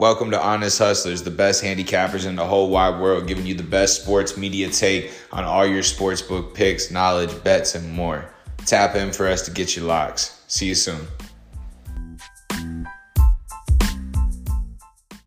Welcome to Honest Hustlers, the best handicappers in the whole wide world, giving you the best sports media take on all your sportsbook picks, knowledge, bets, and more. Tap in for us to get your locks. See you soon.